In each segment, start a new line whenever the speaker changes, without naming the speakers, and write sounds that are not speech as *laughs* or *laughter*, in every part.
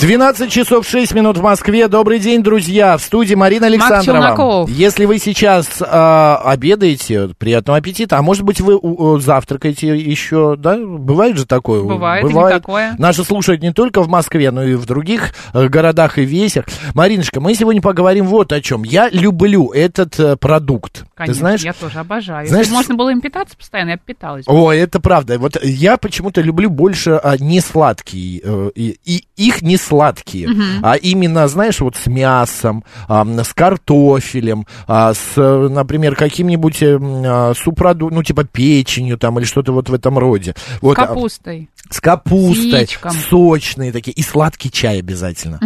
12 часов 6 минут в Москве. Добрый день, друзья. В студии Марина Александрова. Если вы сейчас а, обедаете, приятного аппетита. А может быть, вы у- завтракаете еще, да? Бывает же такое?
Бывает, и не такое.
Наши слушают не только в Москве, но и в других э, городах и весях. Мариночка, мы сегодня поговорим вот о чем. Я люблю этот э, продукт.
Конечно,
Ты знаешь?
я тоже обожаю.
Знаешь,
Если можно было им питаться постоянно, я бы питалась.
О, это правда. Вот я почему-то люблю больше а, не сладкие, э, и, и их не сладкие, а именно, знаешь, вот с мясом, а, с картофелем, а, с, например, каким-нибудь э, м, а, супроду, ну, типа печенью там или что-то вот в этом роде.
С
Вот, а,
капустой.
с капустой,
яичком.
сочные такие, и сладкий чай обязательно.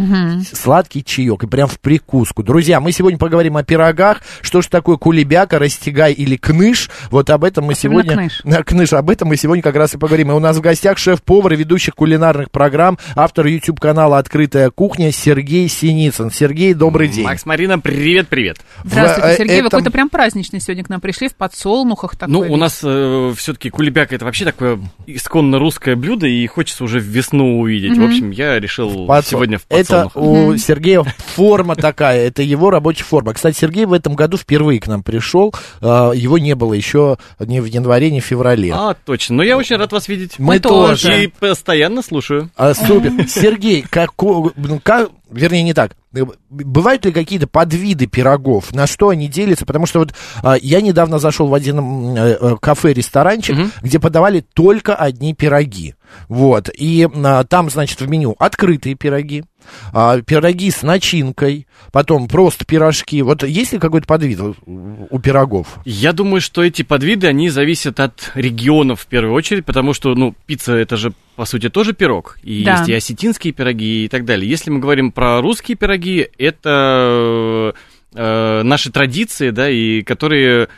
Сладкий чаек, и прям в прикуску. Друзья, мы сегодня поговорим о пирогах, что же такое кулебяка, растягай или кныш. Вот об этом мы
Особенно
сегодня...
кныш. *laughs*
Кныш, об этом мы сегодня как раз и поговорим. И у нас в гостях шеф-повар и ведущих кулинарных программ, автор YouTube-канала «Открытая кухня» Сергей Синицын. Сергей, добрый день.
Макс, Марина, привет-привет.
Здравствуйте,
э,
Сергей. Вы
этом-
какой-то прям праздничный сегодня к нам пришли, в подсолнухах такой.
Ну, у нас все-таки кулебяка это вообще такое исконно русское блюдо, и хочется уже весну увидеть. В общем, я решил
Подсол-
сегодня в
Это
подсолнухах.
у Сергея форма такая, это его рабочая форма. Кстати, Сергей в этом году впервые к нам пришел, а, его не было еще ни в январе, ни в феврале.
А, точно. Но я очень рад вас видеть.
Мы
Мы
тоже.
И постоянно слушаю.
А, супер. Сергей, как, вернее, не так. Э, Бывают ли какие-то подвиды пирогов? На что они делятся? Потому что вот а, я недавно зашел в один э, э, кафе-ресторанчик,
Мгм.
где подавали только одни пироги. Вот. И а, там, значит, в меню открытые пироги, а, пироги с начинкой, потом просто пирожки. Вот есть ли какой-то подвид у, пирогов?
Я думаю, что эти подвиды, они зависят от регионов в первую очередь, потому что, ну, пицца это же, по сути, тоже пирог. И
Да.
есть и осетинские пироги и так далее. Если мы говорим про русские пироги, это э, наши традиции, да, и которые...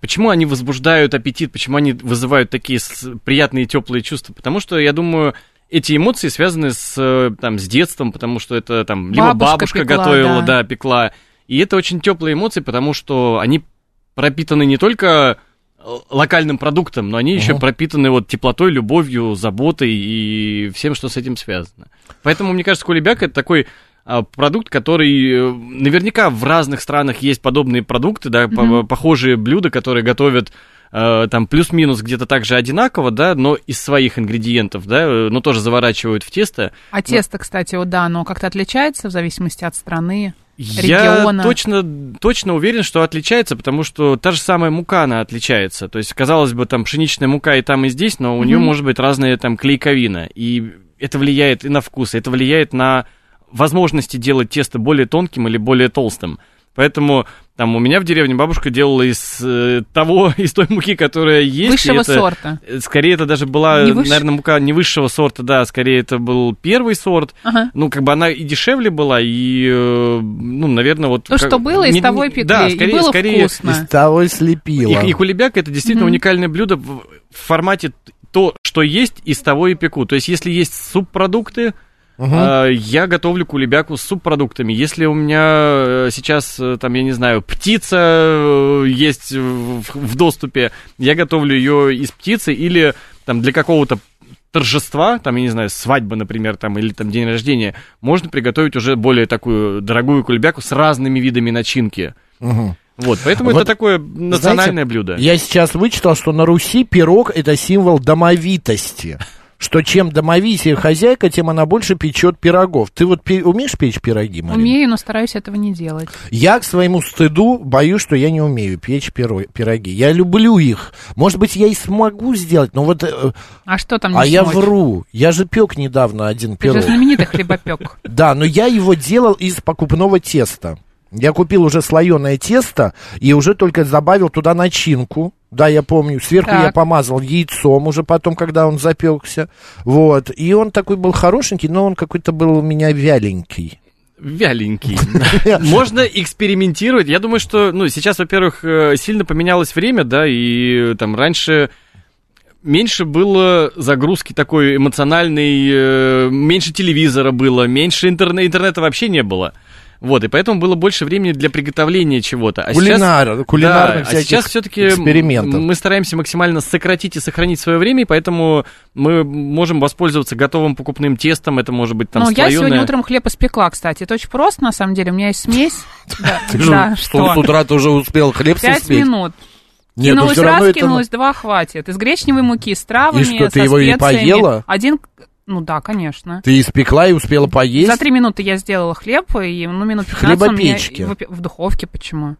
Почему они возбуждают аппетит, почему они вызывают такие приятные теплые чувства? Потому что, я думаю, эти эмоции связаны с, э, там, с детством, потому что это там либо
Бабушка
бабушка
пекла,
готовила,
да.
да, пекла. И это очень теплые эмоции, потому что они пропитаны не только э, локальным продуктом, но они еще
Мгм.
пропитаны вот теплотой, любовью, заботой и всем, что с этим связано. Поэтому, мне кажется, кулебяка это такой а, продукт, который э, наверняка в разных странах есть подобные продукты, да, по- похожие блюда, которые готовят э, там плюс-минус где-то так же одинаково, да, но из своих ингредиентов, да, э, но тоже заворачивают в тесто.
А тесто, кстати, вот да, оно как-то отличается в зависимости от страны.
Я
региона.
точно, точно уверен, что отличается, потому что та же самая мука, она отличается. То есть, казалось бы, там пшеничная мука и там, и здесь, но у нее может быть разная там клейковина. И это влияет и на вкус, это влияет на возможности делать тесто более тонким или более толстым. Поэтому там у меня в деревне бабушка делала из э, того, *laughs* из той муки, которая есть. и
Высшего
это-
сорта.
э, Скорее, это даже была,
Не выше-
наверное, мука не высшего сорта, да, скорее это был первый сорт.
Ага.
Ну, как бы она и дешевле была, и, э, ну, наверное, вот...
То,
как-
что было, из
не-
того и пекли,
Да,
и
скорее,
было
скорее...
вкусно.
Из того и слепило.
И, и кулебяка это действительно
Мгм.
уникальное блюдо в, в формате то, что есть, из того и пеку. То есть, если есть субпродукты, А, я готовлю кулебяку с субпродуктами. Если у меня э, сейчас, э, там, я не знаю, птица э, есть в, в доступе, я готовлю ее из птицы или там для какого-то торжества, там, я не знаю, свадьба, например, там, или там день рождения, можно приготовить уже более такую дорогую кулебяку с разными видами начинки.
Мгм.
Вот, поэтому
Вот,
это такое национальное блюдо.
Я сейчас вычитал, что на Руси пирог это символ домовитости. Что чем домовитее хозяйка, тем она больше печет пирогов. Ты вот пе- умеешь печь пироги, Марина?
Умею, но стараюсь этого не делать.
Я к своему стыду боюсь, что я не умею печь пиро- пироги. Я люблю их. Может быть, я и смогу сделать, но вот... э,
А что там не
а я
смочь?
вру. Я же пек недавно один
Ты же
пирог.
знаменитый *laughs* хлебопек.
Да, но я его делал из покупного теста. Я купил уже слоеное тесто и уже только добавил туда начинку. Да, я помню. Сверху
Так.
я помазал яйцом уже потом, когда он запекся. Вот. И он такой был хорошенький, но он какой-то был у меня вяленький.
Вяленький. *laughs* Можно экспериментировать. Я думаю, что, ну, сейчас, во-первых, э, сильно поменялось время, да, и э, там раньше меньше было загрузки такой эмоциональной, э, меньше телевизора было, меньше интерне- интернета вообще не было. Вот, и поэтому было больше времени для приготовления чего-то. А
Кулинар,
сейчас,
кулинарных
да, а сейчас все-таки мы стараемся максимально сократить и сохранить свое время, и поэтому мы можем воспользоваться готовым покупным тестом. Это может быть там
Ну, я сегодня утром хлеб испекла, кстати. Это очень просто, на самом деле. У меня есть смесь. *laughs*
Ты с
что?
утра тоже успел хлеб
Пять минут.
Нет, ну
кинулась раз,
это-
кинулась два, хватит. Из гречневой муки с травами,
И что, ты
со
его и
специями.
поела?
Один, ну да, конечно.
Ты испекла и успела поесть?
За три минуты я сделала хлеб, и ну, минут 15 он мне
хлебопечке.
выпе- в духовке почему?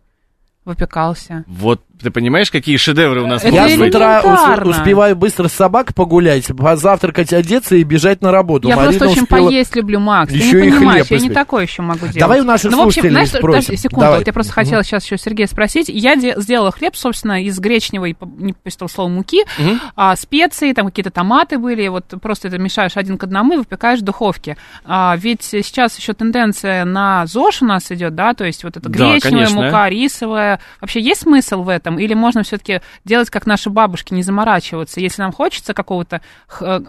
Выпекался.
Вот, ты понимаешь, какие шедевры у нас
Я с утра успеваю быстро с собак погулять, позавтракать, одеться и бежать на работу.
я
Марина
просто очень
успела-
поесть люблю, Макс.
Еще
ты
и
не понимаешь,
хлеб
я не такое еще могу делать.
Давай у наших
ну, в общем,
слушателей
знаешь,
спросим.
подожди, секунду,
Давай.
вот я просто хотела сейчас еще Сергея спросить. Я де- сделала хлеб, собственно, из гречневой, не по этого слова, муки,
Мгм.
а, специи, там какие-то томаты были, вот просто это мешаешь один к одному и выпекаешь в духовке. А, ведь сейчас еще тенденция на ЗОЖ у нас идет, да, то есть вот это
Да,
гречневая
конечно.
мука, рисовая. Вообще есть смысл в этом? Или можно все-таки делать, как наши бабушки, не заморачиваться? Если нам хочется какого-то, э,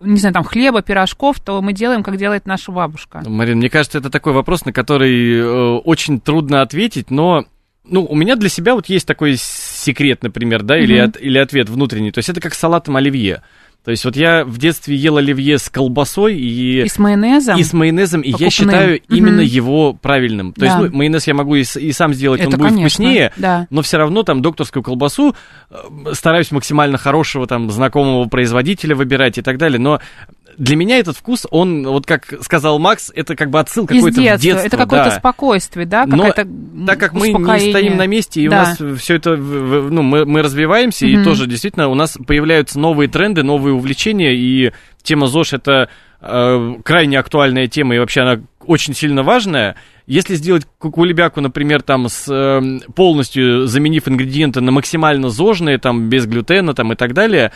не знаю, там, хлеба, пирожков, то мы делаем, как делает наша бабушка.
Марин, мне кажется, это такой вопрос, на который э, очень трудно ответить, но ну, у меня для себя вот есть такой секрет, например, да, или,
Мгм.
от- или ответ внутренний. То есть это как с салатом оливье. То есть вот я в детстве ел оливье с колбасой и,
И с майонезом.
и с майонезом, и я
покупным.
считаю
Мгм.
именно его правильным. То
Да.
есть ну, майонез я могу и, и сам сделать,
Это,
он будет
конечно,
вкуснее,
да.
но все равно там докторскую колбасу э, стараюсь максимально хорошего там знакомого производителя выбирать и так далее, но для меня этот вкус, он, вот как сказал Макс, это как бы отсыл какой-то
детства.
в детство.
Это какое-то
да.
спокойствие, да?
Но Так как мы не стоим на месте, и
Да.
у нас все это, ну, мы, мы развиваемся, и
Мгм.
тоже действительно у нас появляются новые тренды, новые увлечения, и тема ЗОЖ это э, крайне актуальная тема, и вообще она очень сильно важная. Если сделать ку- кулебяку, например, там с э, полностью заменив ингредиенты на максимально зожные, там без глютена, там и так далее,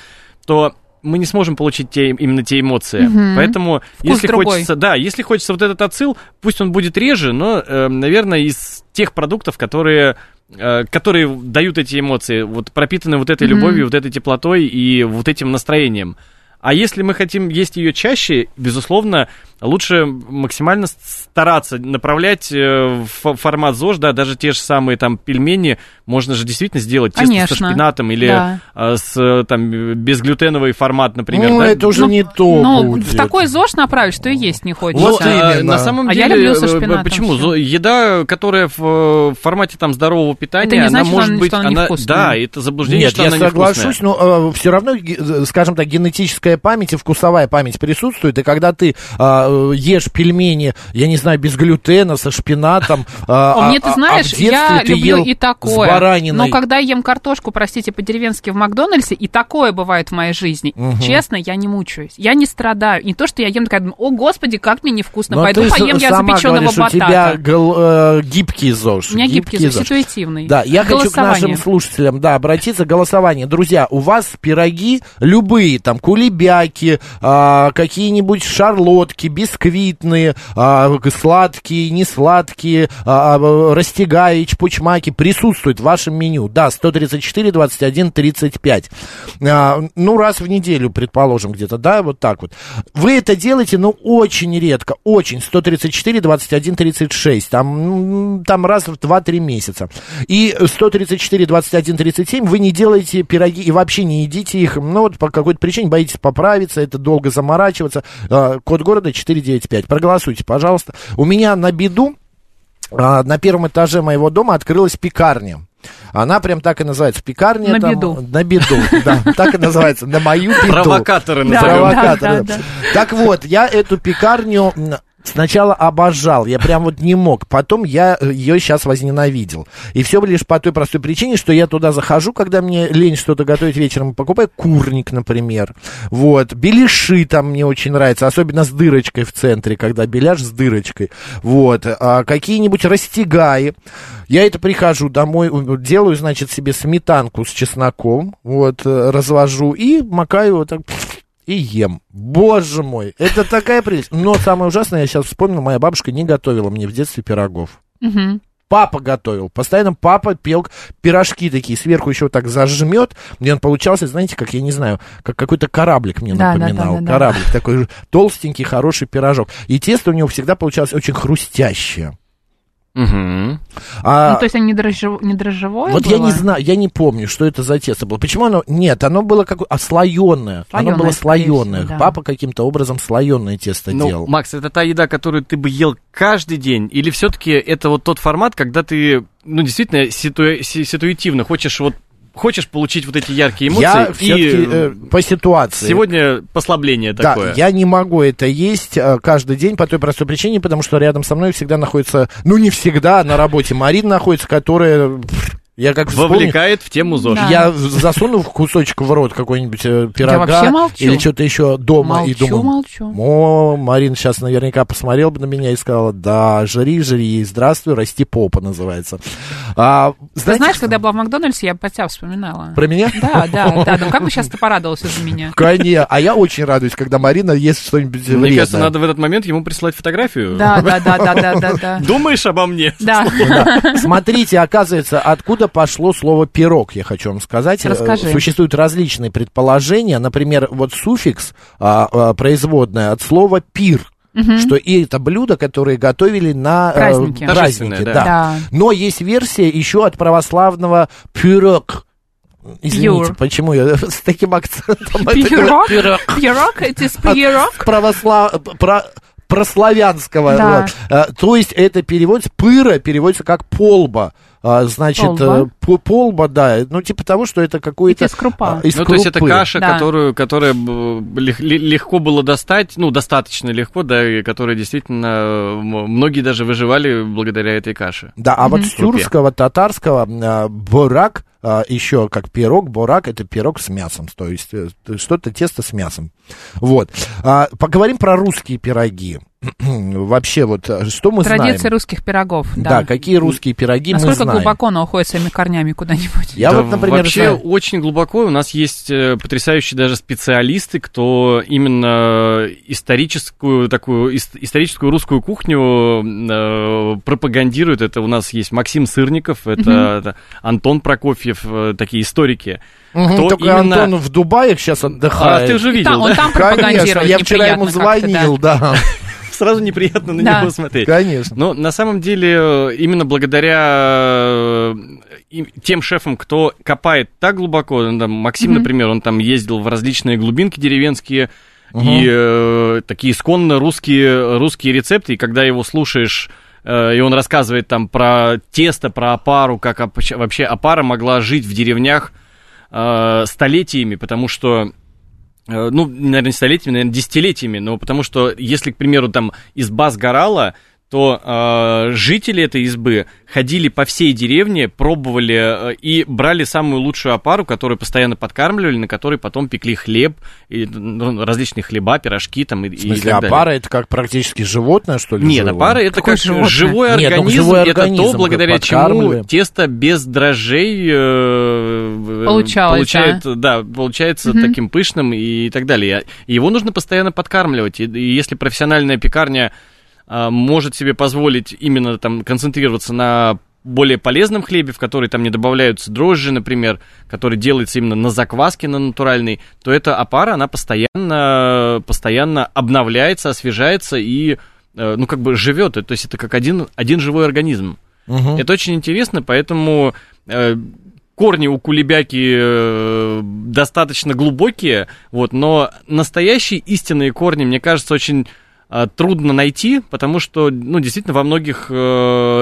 то мы не сможем получить те, именно те эмоции.
Мгм.
Поэтому,
Вкус
если
другой.
хочется, да, если хочется вот этот отсыл, пусть он будет реже, но, э, наверное, из тех продуктов, которые э, которые дают эти эмоции, вот пропитаны вот этой
Мгм.
любовью, вот этой теплотой и вот этим настроением. А если мы хотим есть ее чаще, безусловно, лучше максимально стараться направлять э, в формат ЗОЖ, да, даже те же самые там пельмени можно же действительно сделать тесто
Конечно.
со шпинатом или
Да.
э, с э, там безглютеновый формат, например.
Ну,
да.
это уже
Ну,
не то
Ну,
будет.
в такой ЗОЖ направить, что и есть не хочется.
Вот
а,
именно.
На самом
А
деле,
я люблю со
э,
шпинатом
почему? Зо- Еда, которая в э, формате там здорового питания,
Это не
она
значит, что
может
она-
быть,
что она невкусная.
да, это заблуждение,
Нет,
что
я
она
соглашусь,
невкусная.
но все равно, э, скажем так, генетическая память и вкусовая память присутствует, и когда ты а, э, ешь пельмени, я не знаю, без глютена, со шпинатом, *laughs* а,
А мне,
а-
ты
а
знаешь,
в детстве
я
ты
люблю и
с
такое.
бараниной.
Но когда ем картошку, простите, по-деревенски в Макдональдсе, и такое бывает в моей жизни,
Мгм.
честно, я не мучаюсь. Я не страдаю. Не то, что я ем такая, о, господи, как мне невкусно,
Но
пойду
ты с-
поем я запеченного
говоришь, у тебя
батата.
гол- э, гибкий ЗОЖ.
У меня гибкий,
ЗОЖ.
ситуативный.
Да, я хочу к нашим слушателям, да, обратиться. Голосование. Друзья, у вас пироги любые, там, кулебяки, а, какие-нибудь шарлотки, бисквитные, а, сладкие, несладкие, а, а, растягаи, чпучмаки присутствуют в вашем меню. Да, 134, 21, 35. А, ну, раз в неделю, предположим, где-то, да, вот так вот. Вы это делаете, ну, очень редко, очень. 134, 21, 36. Там, там раз в 2-3 месяца. И 134, 21, 37 вы не делаете пироги и вообще не едите их. Ну, вот по какой-то причине боитесь поправиться, это долго заморачиваться. А, Код города 495. Проголосуйте, пожалуйста. У меня на беду а, на первом этаже моего дома открылась пекарня. Она прям так и называется. Пекарня.
На
там,
беду.
На беду, да. Так и называется. На мою беду.
Провокаторы назовем.
Провокатор.
да, да,
Так вот, я эту пекарню сначала обожал, я прям вот не мог. Потом я ее сейчас возненавидел. И все лишь по той простой причине, что я туда захожу, когда мне лень что-то готовить вечером, покупаю курник, например. Вот. Беляши там мне очень нравятся, особенно с дырочкой в центре, когда беляш с дырочкой. Вот. А какие-нибудь растягаи. Я это прихожу домой, делаю, значит, себе сметанку с чесноком, вот, э, развожу и макаю вот так и ем. Боже мой, это такая прелесть. Но самое ужасное, я сейчас вспомнил, моя бабушка не готовила мне в детстве пирогов. Папа готовил. Постоянно папа пел пирожки такие, сверху еще так зажмет. И он получался, знаете, как, я не знаю, как какой-то кораблик мне
Да, да,
напоминал.
да, да, да.
кораблик такой толстенький, хороший пирожок. И тесто у него всегда получалось очень хрустящее.
Мгм.
А,
Ну, то есть, они дрожжев- не дрожжевое
вот я
было?
не знаю, я не помню, что это за тесто было. Почему оно... Нет, оно было как а, слоеное. Оно
Слоёное,
было слоеное.
всего, да.
Папа каким-то образом слоеное тесто
Ну,
делал.
Макс, это та еда, которую ты бы ел каждый день? Или все-таки это вот тот формат, когда ты, ну, действительно ситуа- си- ситуативно хочешь вот хочешь получить вот эти яркие эмоции
я
и э,
по ситуации.
сегодня послабление
Да,
такое.
я не могу это есть э, каждый день по той простой причине, потому что рядом со мной всегда находится, ну не всегда, на работе Марина находится, которая, я как вспомню,
Вовлекает в тему ЗОЖ.
Да.
я засуну кусочек в рот какой-нибудь э, пирога или что-то еще дома и
Молчу,
думаю,
молчу.
о, Марина сейчас наверняка посмотрела бы на меня и сказала, да, жри, жри, здравствуй, расти попа называется. А,
Ты
знаете,
знаешь, когда я была в Макдональдсе, я про тебя вспоминала.
про меня?
Да, да, да. Ну как бы сейчас *laughs* ты порадовался за меня?
Конечно, а я очень радуюсь, когда Марина ест что-нибудь
Мне
вредное.
кажется, надо в этот момент ему прислать фотографию.
Да, да, да, да, да, да. *laughs*
Думаешь обо мне?
Да.
Смотрите, оказывается, откуда пошло слово пирог, я хочу вам сказать. Э,
Расскажи.
Существуют различные предположения. Например, вот суффикс а, а, производное от слова пир. Что и это блюдо, которые готовили на э,
Праздники.
праздники,
Торжественное,
да.
да.
Да.
Но есть версия еще от православного пирог. Извините,
Пюр.
почему я *laughs* с таким акцентом?
Пирог? Пирог? Это пирог?
православ... про- прославянского.
Да.
вот. А, то есть это переводится, пыра переводится как полба. А, значит,
Полба?
э, по- полба, да, ну типа того, что это какой-то...
Из крупа.
а, из
Ну, то есть это каша,
Да.
которую, которая легко было достать, ну, достаточно легко, да, и которая действительно, э, многие даже выживали благодаря этой каше.
Да, а вот с тюркского, татарского а, борак, а, еще как пирог, борак, это пирог с мясом, то есть э, что-то тесто с мясом. Вот. А, поговорим про русские пироги. *clears throat* Вообще, вот, э, что мы
Традиции
знаем?
русских пирогов.
Да,
Да.
какие русские пироги мы
Насколько
знаем?
глубоко она уходит своими корнями куда-нибудь?
Я
Да
вот, например,
вообще
знаю-
очень глубоко. У нас есть э, потрясающие даже специалисты, кто именно историческую такую ис- историческую русскую кухню э, пропагандирует. Это у нас есть Максим Сырников, это, это Антон Прокофьев, э, такие историки.
Мгм,
Кто
Только
именно-
Антон в Дубае сейчас
А
отдыхает.
ты же видел,
там-
да?
он там
Конечно, я вчера ему звонил, да. *laughs*
Сразу неприятно на
Да.
него смотреть.
Конечно.
Но на самом деле э, именно благодаря э, тем шефам, кто копает так глубоко, ну, там, Максим, например, он там ездил в различные глубинки деревенские, и э, такие исконно русские, русские рецепты, и когда его слушаешь, э, и он рассказывает там про тесто, про опару, как вообще опара могла жить в деревнях э, столетиями, потому что ну, наверное, не столетиями, наверное, десятилетиями, но потому что, если, к примеру, там изба сгорала, то э, жители этой избы ходили по всей деревне, пробовали э, и брали самую лучшую опару, которую постоянно подкармливали, на которой потом пекли хлеб, и, ну, различные хлеба, пирожки там и,
В
и
смысле,
так далее.
опара это как практически животное, что ли?
Нет,
живое?
опара это
Какое
как
животное?
живой
Нет, ну,
организм,
живой
это
организм,
то,
как
благодаря чему тесто без дрожжей э,
Получалось,
получает, да, получается таким пышным и так далее. И его нужно постоянно подкармливать. И, и если профессиональная пекарня а, может себе позволить именно там концентрироваться на более полезном хлебе, в который там не добавляются дрожжи, например, который делается именно на закваске, на натуральной, то эта опара, она постоянно, постоянно обновляется, освежается и, э, ну, как бы живет. То есть это как один, один живой организм.
Мгм.
Это очень интересно, поэтому э, корни у кулебяки э, достаточно глубокие, вот, но настоящие истинные корни, мне кажется, очень трудно найти, потому что, ну, действительно, во многих э,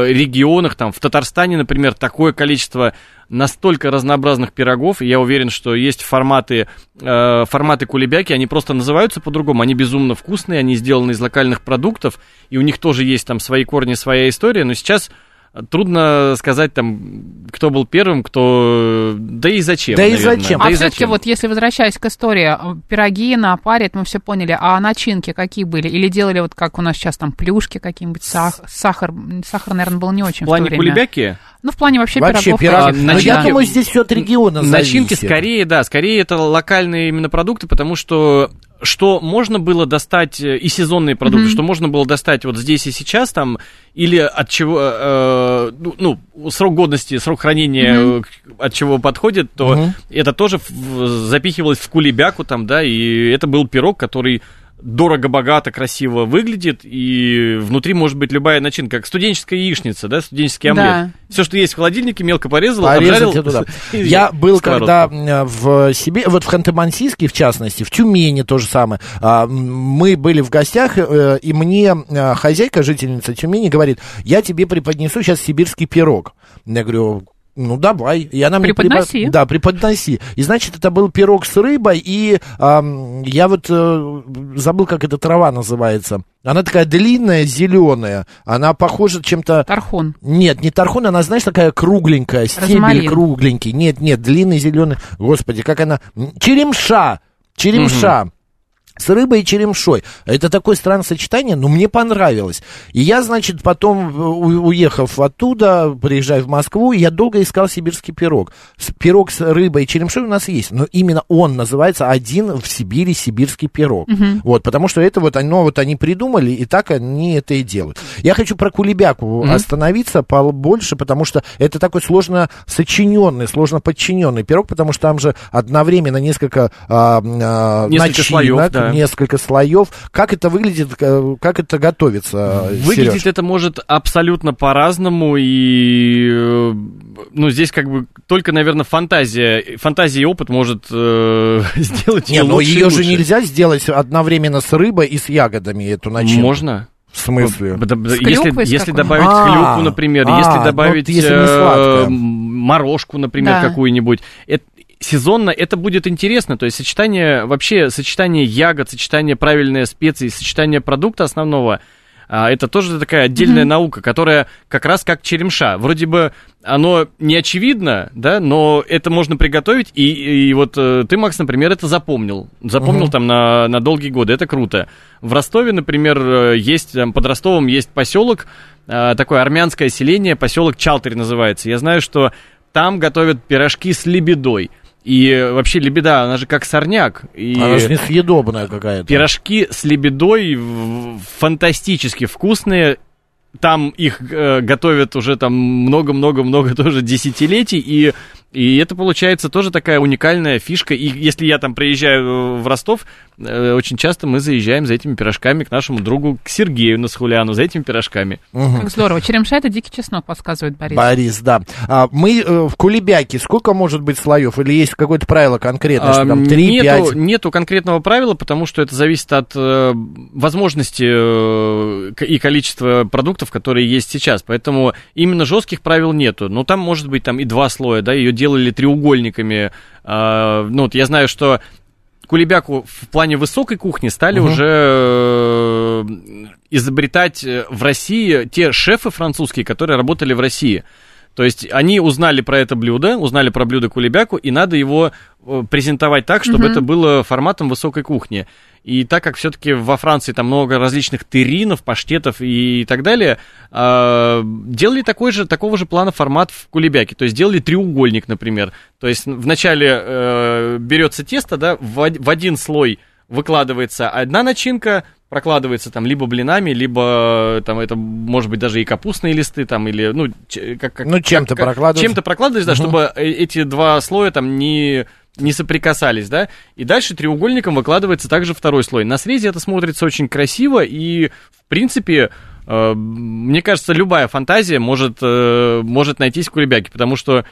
регионах, там, в Татарстане, например, такое количество настолько разнообразных пирогов, и я уверен, что есть форматы, э, форматы кулебяки, они просто называются по-другому, они безумно вкусные, они сделаны из локальных продуктов, и у них тоже есть там свои корни, своя история, но сейчас трудно сказать там, кто был первым, кто... Да и зачем,
Да и
наверное.
зачем?
А
и
все-таки вот если возвращаясь к истории, э, пироги на паре, это мы все поняли, а начинки какие были? Или делали вот как у нас сейчас там плюшки какие-нибудь, сах- сахар, сахар, наверное, был не очень
В плане
в то время.
кулебяки?
Ну, в плане вообще,
Вообще
пирогов.
пироги.
А, начинки-
я думаю, здесь все от региона
Начинки
зависит.
скорее, да, скорее это локальные именно продукты, потому что что можно было достать э, и сезонные продукты,
Мгм.
что можно было достать вот здесь и сейчас там, или от чего, э, ну, ну, срок годности, срок хранения к- от чего подходит, то
Мгм.
это тоже в- запихивалось в кулебяку там, да, и это был пирог, который дорого-богато, красиво выглядит, и внутри может быть любая начинка, как студенческая яичница, да, студенческий омлет.
Да.
Все, что есть в холодильнике, мелко порезал,
Порезать
обжарил.
туда. *laughs* Я был когда в себе, вот в Ханты-Мансийске, в частности, в Тюмени то же самое. А, Мы были в гостях, э, и мне э, хозяйка, жительница Тюмени, говорит, я тебе преподнесу сейчас сибирский пирог. Я говорю, ну давай. И она мне
Преподноси.
препод- Да, преподноси. И значит, это был пирог с рыбой, и ам, я вот э, забыл, как эта трава называется. Она такая длинная, зеленая. Она похожа чем-то
Тархон.
нет, не тархун, она, знаешь, такая кругленькая, стебель
Розмарин.
кругленький. Нет, нет, длинный зеленый. Господи, как она... Черемша! Черемша! С рыбой и черемшой. Это такое странное сочетание, но мне понравилось. И я, значит, потом, э, уехав оттуда, приезжаю в Москву, я долго искал сибирский пирог. Пирог с рыбой и черемшой у нас есть, но именно он называется один в Сибири сибирский пирог. Вот, потому что это вот оно вот они придумали, и так они это и делают. Я хочу про кулебяку остановиться побольше, потому что это такой сложно сочиненный, сложно подчиненный пирог, потому что там же одновременно несколько, а, а,
Несколько
начинок,
слоев, да.
Несколько слоев. Как это выглядит, э, как это готовится,
Выглядеть
Серёж?
это может абсолютно по-разному, и э, ну, здесь как бы только, наверное, фантазия, фантазия и опыт может э, *laughs* сделать
Не, но
лучше и
ее же нельзя сделать одновременно с рыбой и с ягодами, эту начинку.
Можно.
В смысле?
Если, если добавить
А,
клюкву, например,
а,
если
ну,
добавить
если
э, морожку, например,
Да.
какую-нибудь, это- сезонно это будет интересно. То есть сочетание, вообще сочетание ягод, сочетание правильной специй, сочетание продукта основного, а, это тоже такая отдельная наука, которая как раз как черемша. Вроде бы оно не очевидно, да, но это можно приготовить, и, и вот э, ты, Макс, например, это запомнил. Запомнил там на, на долгие годы, это круто. В Ростове, например, э, есть, там, под Ростовом есть поселок, э, такое армянское селение, поселок Чалтырь называется. Я знаю, что там готовят пирожки с лебедой. И вообще лебеда, она же как сорняк. И...
Она же несъедобная какая-то.
Пирожки с лебедой фантастически вкусные. Там их э, готовят уже там много-много-много *laughs* тоже десятилетий, и, и это получается тоже такая уникальная фишка. И если я там приезжаю в Ростов, очень часто мы заезжаем за этими пирожками к нашему другу, к Сергею Насхуляну, за этими пирожками.
Как здорово. Черемша это дикий чеснок, подсказывает Борис.
Борис, да. А, мы э, в кулебяке сколько может быть слоев? Или есть какое-то правило конкретное, что
А,
там 3,
нету,
5?
нету конкретного правила, потому что это зависит от э, возможности э, и количества продуктов, которые есть сейчас. Поэтому именно жестких правил нету. Но там может быть там и два слоя, да, ее делали треугольниками. А, ну, вот я знаю, что кулебяку в плане высокой кухни стали
Мгм.
уже э, изобретать э, в России те шефы французские, которые работали в России. То есть они узнали про это блюдо, узнали про блюдо кулебяку, и надо его э, презентовать так, чтобы
Мгм.
это было форматом высокой кухни. И так как все-таки во Франции там много различных терринов, паштетов и так далее, э, делали такой же, такого же плана формат в кулебяке. То есть делали треугольник, например. То есть вначале э, берется тесто, да, в, в один слой выкладывается одна начинка, прокладывается там либо блинами, либо э, там это может быть даже и капустные листы там или ну как, как-
Ну, чем-то
как-
прокладывается.
чем-то прокладывается, да,
Мгм.
чтобы э, эти два слоя там не не соприкасались, да, и дальше треугольником выкладывается также второй слой. На срезе это смотрится очень красиво, и, в принципе, э, мне кажется, любая фантазия может, может найтись в кулебяке, потому что...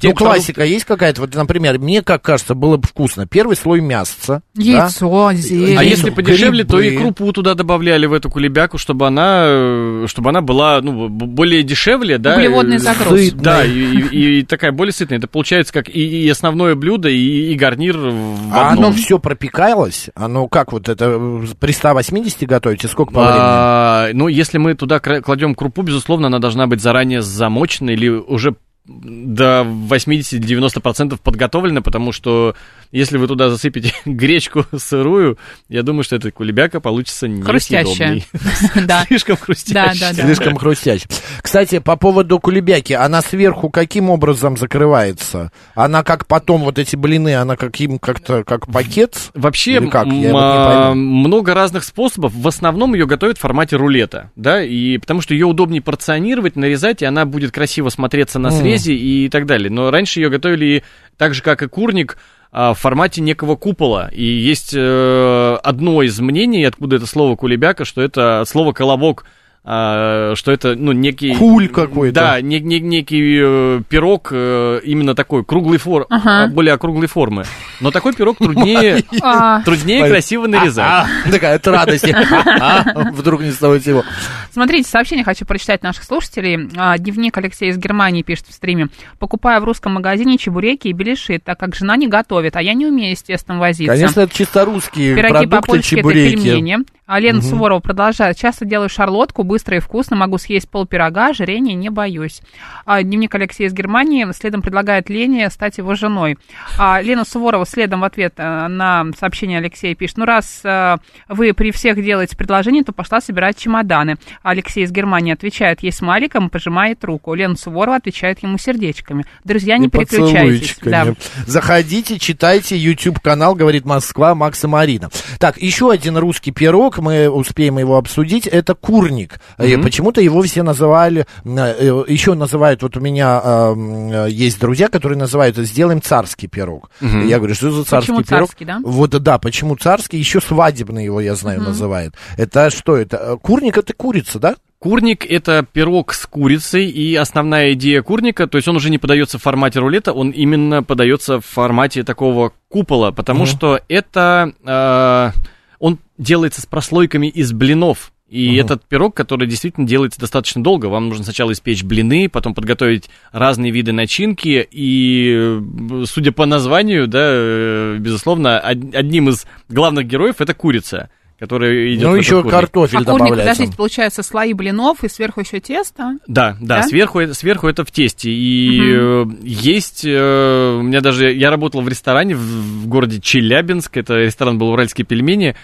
те
Ну, классика есть какая-то? Вот, например, мне, как кажется, было бы вкусно. Первый слой мясца. да?
Яйцо, зелень.
А если подешевле, то и
грибы.
крупу туда добавляли в эту кулебяку, чтобы она, э, чтобы она была ну, более дешевле, да.
Углеводный
э,
загруз.
Да, и, и- и такая более сытная. Это получается как и, и основное блюдо, и, и гарнир в
А
одном.
оно все пропекалось? Оно как вот это э, при 180 готовите? Сколько по времени?
А, ну, если мы туда кладем крупу, безусловно, она должна быть заранее замочена или уже до 80-90% подготовлена, потому что если вы туда засыпете *laughs* гречку сырую, я думаю, что эта кулебяка получится
Хрустящая.
несъедобной. *laughs*
Да.
Слишком хрустящая.
Да, да, да.
Слишком хрустящий. Кстати, по поводу кулебяки, она сверху каким образом закрывается? Она как потом, вот эти блины, она каким, как-то, как пакет?
Вообще
как? Не
а, много разных способов. В основном ее готовят в формате рулета, да, и потому что ее удобнее порционировать, нарезать, и она будет красиво смотреться на срезе и так далее. Но раньше ее готовили так же, как и курник, в формате некого купола. И есть э, одно из мнений, откуда это слово кулебяка, что это от слова колобок, а, что это, ну, некий...
Куль какой-то.
Да, не- не- некий э, пирог э, именно такой, круглой формы,
Ага.
более округлой формы. Но такой пирог труднее,
А,
труднее красиво нарезать.
А, такая от радости. А, *laughs* Вдруг не с того сего.
Смотрите, сообщение хочу прочитать наших слушателей. А, Дневник Алексей из Германии пишет в стриме. Покупаю в русском магазине чебуреки и беляши, так как жена не готовит, а я не умею, естественно, возиться.
Конечно, это чисто русские
Пироги
продукты,
по-польски это
чебуреки.
пельмени. А Лена Суворова продолжает. Часто делаю шарлотку, быстро и вкусно. Могу съесть пол пирога, ожирения не боюсь. А дневник Алексея из Германии следом предлагает Лене стать его женой. А Лена Суворова следом в ответ э, на сообщение Алексея пишет. Ну, раз э, вы при всех делаете предложение, то пошла собирать чемоданы. Алексей из Германии отвечает, есть смайликом, пожимает руку. Лена Суворова отвечает ему сердечками. Друзья, не
И
переключайтесь. Да.
Заходите, читайте YouTube-канал «Говорит Москва» Макса Марина. Так, еще один русский пирог, мы успеем его обсудить, это курник. И почему-то его все называли, э, еще называют, вот у меня э, э, есть друзья, которые называют, сделаем царский пирог. Я говорю, что за царский
Почему
пирог?
царский, да?
Вот да, почему царский, еще свадебный его, я знаю, называют. Это что это? Э, Курник это курица, да?
Курник – это пирог с курицей, и основная идея курника, то есть он уже не подается в формате рулета, он именно подается в формате такого купола, потому что это, э, он делается с прослойками из блинов. И этот пирог, который действительно делается достаточно долго, вам нужно сначала испечь блины, потом подготовить разные виды начинки, и, э, судя по названию, да, э, безусловно, од- одним из главных героев это курица, которая идет
ну, еще
курник.
картофель
А курник,
добавляется.
подождите, получается слои блинов и сверху еще тесто?
Да, да,
Да?
Сверху, это- сверху это в тесте. И э, есть, э, у меня даже, я работал в ресторане в, в городе Челябинск, это ресторан был «Уральские пельмени»,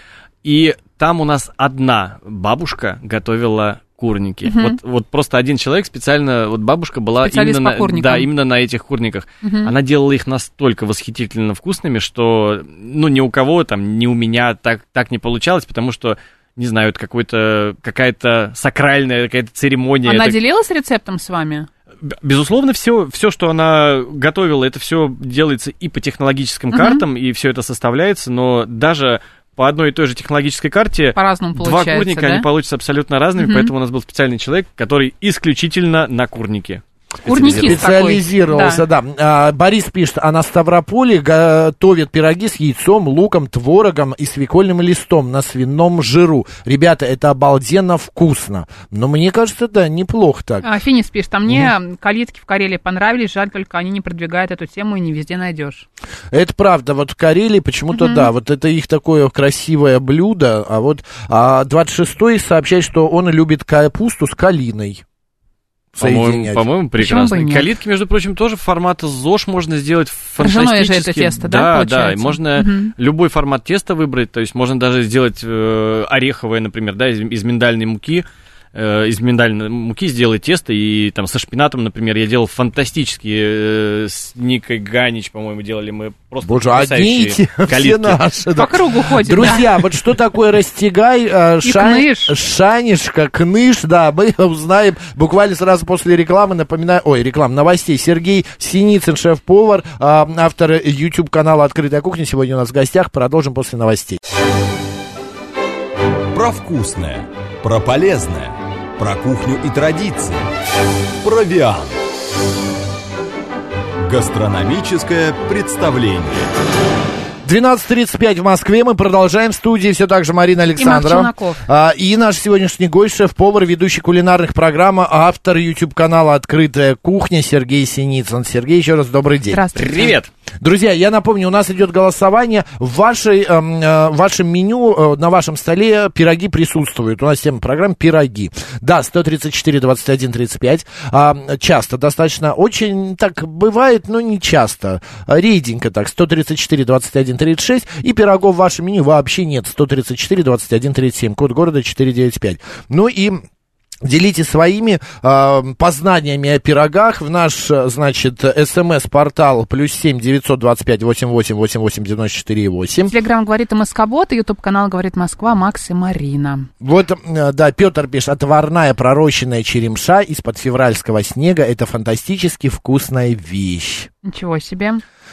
и там у нас одна бабушка готовила курники. Вот, вот просто один человек специально, вот бабушка была
Специалист
именно на, да, именно на этих курниках. Она делала их настолько восхитительно вкусными, что, ну, ни у кого там, ни у меня так, так не получалось, потому что не знаю, это какой-то, какая-то сакральная какая-то церемония.
Она
это-
делилась рецептом с вами?
Безусловно, все, все, что она готовила, это все делается и по технологическим картам, и все это составляется, но даже по одной и той же технологической карте
По-разному
два
получается,
курника,
да?
они получатся абсолютно разными, поэтому у нас был специальный человек, который исключительно на курнике.
Курникист
Специализировался,
такой.
да. А, Борис пишет, а на Ставрополе готовят пироги с яйцом, луком, творогом и свекольным листом на свином жиру. Ребята, это обалденно вкусно. Но мне кажется, да, неплохо так.
А, Финис пишет, а мне калитки в Карелии понравились, жаль, только они не продвигают эту тему и не везде найдешь.
Это правда, вот в Карелии почему-то, да, вот это их такое красивое блюдо, а вот а 26-й сообщает, что он любит капусту с калиной.
По-моему,
соединять.
по-моему,
Почему бы
прекрасно. Калитки, между прочим, тоже формата ЗОЖ можно сделать
Ржаное же
фантастически.
это тесто, да,
Да, да,
получается?
можно
Мгм.
любой формат теста выбрать, то есть можно даже сделать э, ореховое, например, да, из, из миндальной муки, э, из миндальной муки сделать тесто, и там со шпинатом, например, я делал фантастические, э, с Никой Ганич, по-моему, делали мы просто
Боже, одни и те, все наши. да.
По кругу ходит, да?
Друзья, вот что такое растягай, э,
И
ша-
кныш.
шанишка, кныш, да, мы *laughs* узнаем буквально сразу после рекламы, напоминаю, ой, реклам, новостей. Сергей Синицын, шеф-повар, э, автор YouTube-канала «Открытая кухня», сегодня у нас в гостях, продолжим после новостей.
Про вкусное, про полезное, про кухню и традиции. Провиан. Гастрономическое представление.
12.35 в Москве. Мы продолжаем в студии. Все так же Марина Александрова.
Челноков.
А, и наш сегодняшний гость, шеф-повар, ведущий кулинарных программ, автор YouTube-канала «Открытая кухня» Сергей Синицын. Сергей, еще раз добрый день.
Здравствуйте.
Привет!
Друзья, я напомню, у нас идет голосование. В вашей, эм, э, в вашем меню, э, на вашем столе пироги присутствуют. У нас тема программ «Пироги». Да, 134, 21, 35. А, часто достаточно. Очень так бывает, но не часто. Реденько так. 134, 21, 36. И пирогов в вашем меню вообще нет. 134, 21, 37. Код города 495. Ну и... Делитесь своими э, познаниями о пирогах в наш, э, значит, смс-портал плюс семь девятьсот двадцать пять восемь восемь восемь восемь девяносто четыре восемь.
Телеграм говорит МСК-бот, Ютуб-канал говорит Москва, Макс и Марина.
Вот, э, да, Петр пишет, отварная пророщенная черемша из-под февральского снега, это фантастически вкусная вещь.
Ничего себе.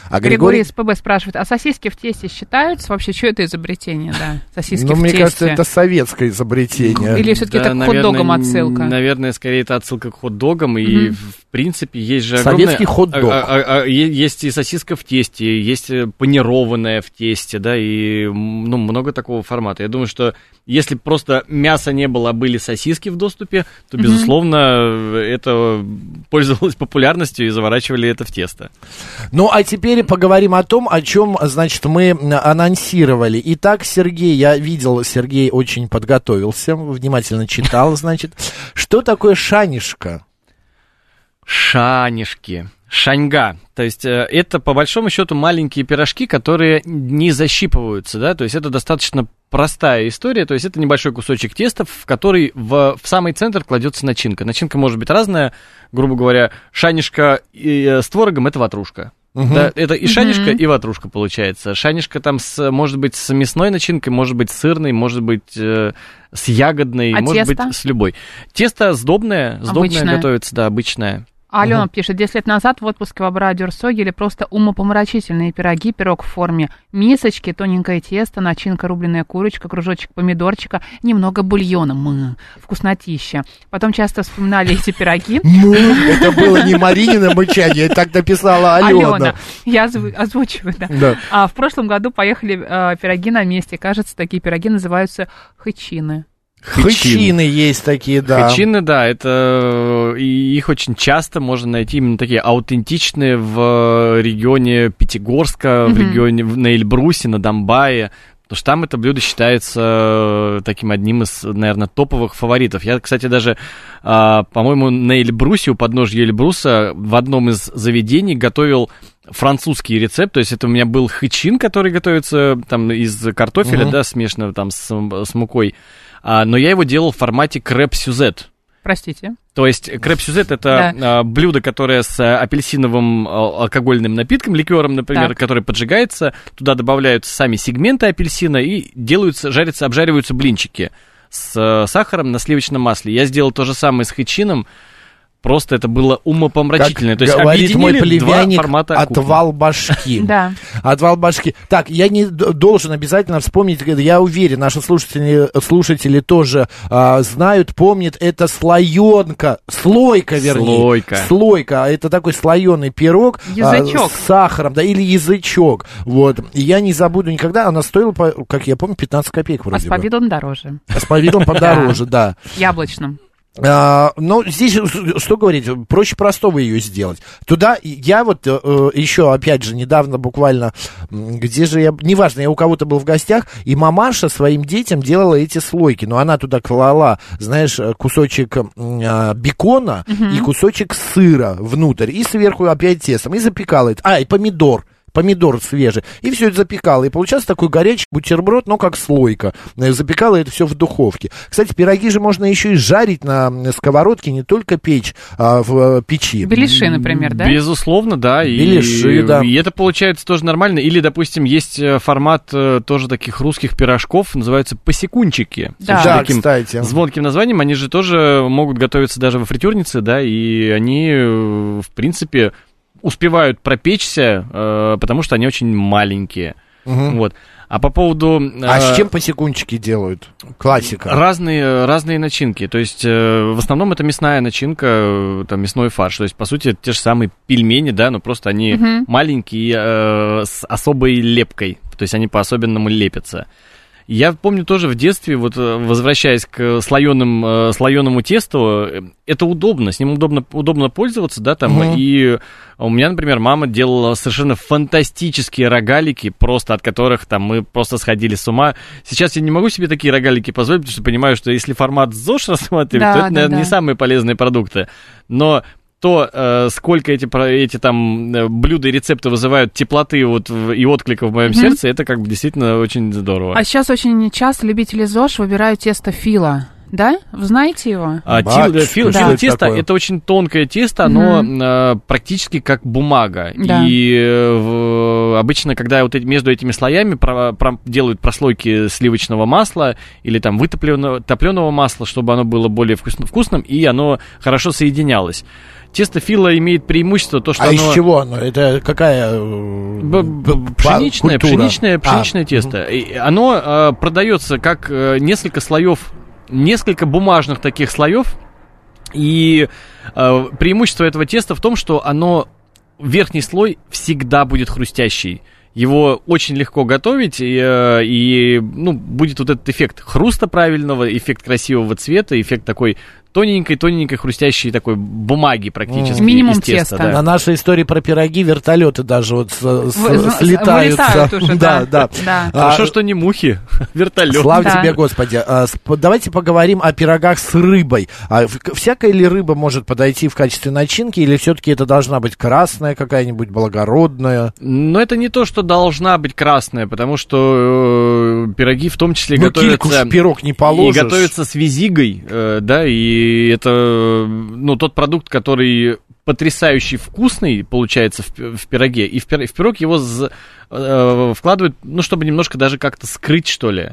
А
Григорий
Григорий,
из ПБ спрашивает, а сосиски в тесте считаются? Вообще, что это изобретение, да? Сосиски
ну,
в
мне
тесте.
кажется, это советское изобретение.
Или все-таки это к хот-догам отсылка?
Наверное, скорее это отсылка к хот-догам. И, в принципе, есть же
Советский
огромное-
хот-дог.
а- а- а- есть и сосиска в тесте, есть э, панированная в тесте, да, и ну, много такого формата. Я думаю, что если просто мяса не было, а были сосиски в доступе, то, безусловно, э, это пользовалось популярностью и заворачивали это в тесто.
Ну, а теперь поговорим о том, о чем, значит, мы анонсировали. Итак, Сергей, я видел, Сергей очень подготовился, внимательно читал, значит. Что такое шанишка?
Шанишки. Шаньга. То есть э, это, по большому счету, маленькие пирожки, которые не защипываются, да, то есть это достаточно простая история, то есть это небольшой кусочек теста, в который в, в самый центр кладется начинка. Начинка может быть разная, грубо говоря, шанишка и, э, с творогом – это ватрушка. Да, это и шанишка, и ватрушка получается. Шанишка там с, может быть с мясной начинкой, может быть сырной, может быть э, с ягодной,
А
может
тесто?
быть с любой. Тесто сдобное, сдобное
Обычное.
готовится, да, обычное.
Алена пишет, 10 лет назад в отпуске в Абрадюрсо ели просто умопомрачительные пироги, пирог в форме мисочки, тоненькое тесто, начинка, рубленая курочка, кружочек помидорчика, немного бульона. М, вкуснотища. Потом часто вспоминали эти пироги. *laughs*
Ну, это было не Маринина мычание, так написала Алена.
Я озву- озвучиваю, да.
Да.
А в прошлом году поехали э, пироги на месте. Кажется, такие пироги называются хычины.
Хычины есть такие, да.
Хачины, да, это э, и их очень часто можно найти именно такие аутентичные в регионе Пятигорска, в
Мгм.
регионе в- на Эльбрусе, на Донбайе. Потому что там это блюдо считается э, таким одним из, наверное, топовых фаворитов. Я, кстати, даже, а, по-моему, на Эльбрусе, у подножья Эльбруса, в одном из заведений готовил французский рецепт. То есть это у меня был хычин, который готовится там из картофеля,
Мгм.
да, смешанного там с, с мукой. А, но я его делал в формате крэп-сюзет.
Простите.
То есть крэп-сюзет это а, блюдо, которое с а, апельсиновым а, алкогольным напитком, ликером, например,
Так.
который поджигается, туда добавляются сами сегменты апельсина и делаются, жарятся, обжариваются блинчики с сахаром на сливочном масле. Я сделал то же самое с хычином, просто это было умопомрачительно.
Как
то есть
говорит мой племянник,
формата кухни.
отвал башки. *laughs*
Да.
Отвал башки. Так, я не должен обязательно вспомнить, я уверен, наши слушатели, слушатели тоже а, знают, помнят, это слоенка, слойка, вернее.
Слойка.
Слойка, а это такой слоеный пирог. а,
Язычок.
с сахаром, да, или язычок. Вот. И я не забуду никогда, она стоила, как я помню, 15 копеек
А
вроде
с
бы.
повидлом дороже.
А с повидлом *laughs* подороже, да.
Яблочным.
А, ну, здесь, что говорить, проще простого ее сделать. Туда я вот э, э, еще, опять же, недавно буквально, где же я, неважно, я у кого-то был в гостях, и мамаша своим детям делала эти слойки, но она туда клала, знаешь, кусочек а, бекона и кусочек сыра внутрь, и сверху опять тестом, и запекала это. А, и помидор помидор свежий, и все это запекала. И получался такой горячий бутерброд, но как слойка. Э, Запекала это все в духовке. Кстати, пироги же можно еще и жарить на сковородке, не только печь, а в э, печи.
Беляши, например, да?
Безусловно, да. И,
Беляши, да.
и это получается тоже нормально. Или, допустим, есть э, формат тоже таких русских пирожков, называются посекунчики. С
Да.
Да,
таким
кстати.
звонким названием. Они же тоже могут готовиться даже во фритюрнице, да, и они, в принципе, успевают пропечься, э, потому что они очень маленькие.
Мгм.
Вот. А по поводу...
А
э,
с чем посекунчики делают? Классика.
Разные, разные начинки. То есть, э, в основном это мясная начинка, э, там, мясной фарш. То есть, по сути, это те же самые пельмени, да, но просто они маленькие, э, с особой лепкой. То есть, они по-особенному лепятся. Я помню тоже в детстве, вот э, возвращаясь к слоеным, э, слоеному тесту, э, это удобно, с ним удобно, удобно пользоваться, да, там,
Мгм.
и у меня, например, мама делала совершенно фантастические рогалики, просто от которых там мы просто сходили с ума. Сейчас я не могу себе такие рогалики позволить, потому что понимаю, что если формат ЗОЖ *laughs* рассматривать,
Да,
то это,
да,
наверное, не
да.
самые полезные продукты. Но то, э, сколько эти, про- эти там э, блюда и рецепты вызывают теплоты вот и отклика в моем сердце, это как бы действительно очень здорово.
А сейчас очень часто любители ЗОЖ выбирают тесто фила. Да? Вы знаете его?
А,
Батюшка,
тил- фил- фило
это
тесто
такое?
это очень тонкое тесто, оно э, практически как бумага.
Да.
И э, в- обычно, когда вот эти- между этими слоями про- про- делают прослойки сливочного масла или там вытопленного топленого масла, чтобы оно было более вкус- вкусным, и оно хорошо соединялось. Тесто фила имеет преимущество то, что
А
оно...
из чего оно? Это какая э,
Пшеничное,
культура?
пшеничное,
А,
пшеничное тесто. И оно э, продается как э, несколько слоев, несколько бумажных таких слоев. И э, преимущество этого теста в том, что оно верхний слой всегда будет хрустящий. Его очень легко готовить, и, э, и, ну, будет вот этот эффект хруста правильного, эффект красивого цвета, эффект такой тоненькой-тоненькой хрустящей такой бумаги практически
Минимум
из теста.
теста.
да.
На нашей истории про пироги вертолеты даже вот с- с-
В-
слетаются.
уже, *laughs* да.
да,
Да.
А,
Хорошо, что не мухи, *laughs* вертолет.
Слава
Да.
тебе, Господи. А, давайте поговорим о пирогах с рыбой. А всякая ли рыба может подойти в качестве начинки, или все-таки это должна быть красная какая-нибудь, благородная?
Но это не то, что должна быть красная, потому что э, пироги в том числе
Ну,
готовятся...
пирог не
И
положишь.
готовятся с визигой, э, да, и это, э, ну, тот продукт, который потрясающий вкусный получается в, в пироге, и в, пир- в пирог его з- э, вкладывают, ну, чтобы немножко даже как-то скрыть, что ли,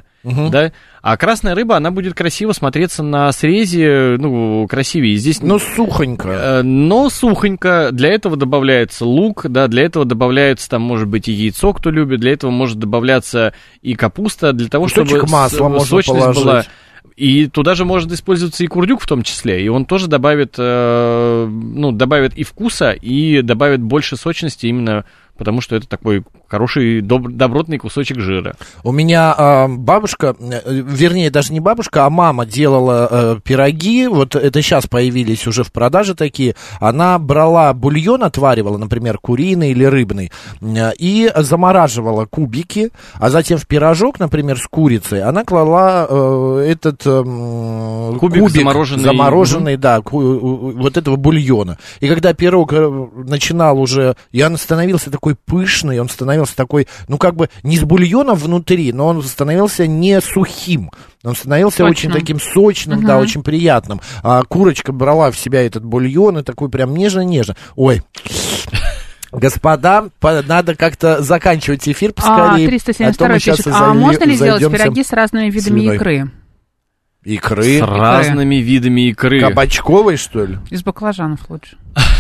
да, а красная рыба, она будет красиво смотреться на срезе, ну, красивее, здесь...
Ну, сухонько.
Э, Но сухонько, для этого добавляется лук, да, для этого добавляется там, может быть, и яйцо, кто любит, для этого может добавляться и капуста, для того,
Кусочек
чтобы
масла
с-
можно
сочность
положить.
была. И туда же может использоваться и курдюк в том числе, и он тоже добавит, э, ну, добавит и вкуса, и добавит больше сочности именно потому, что это такой хороший, доб- добротный кусочек жира.
У меня а, бабушка, э, вернее, даже не бабушка, а мама делала э, пироги, вот это сейчас появились уже в продаже такие. Она брала бульон, отваривала, например, куриный или рыбный, э, и замораживала кубики, а затем в пирожок, например, с курицей, она клала э, этот эм,
Кубик замороженный.
замороженный, да, ку- вот этого бульона. И когда пирог э, начинал уже, и он становился такой пышный, он становился такой, ну как бы не с бульоном внутри, но он становился не сухим. Он становился очень
Сочным.
таким сочным, да, очень приятным. А курочка брала в себя этот бульон и такой прям нежно-нежно. Ой, Господа, по- надо как-то заканчивать эфир
А,
поскорее.
372
мы щас
пишет, а
залье-
можно ли сделать пироги с разными видами
свиной.
икры?
Икры.
С разными видами икры.
Кабачковой, что ли?
Из баклажанов лучше. *laughs*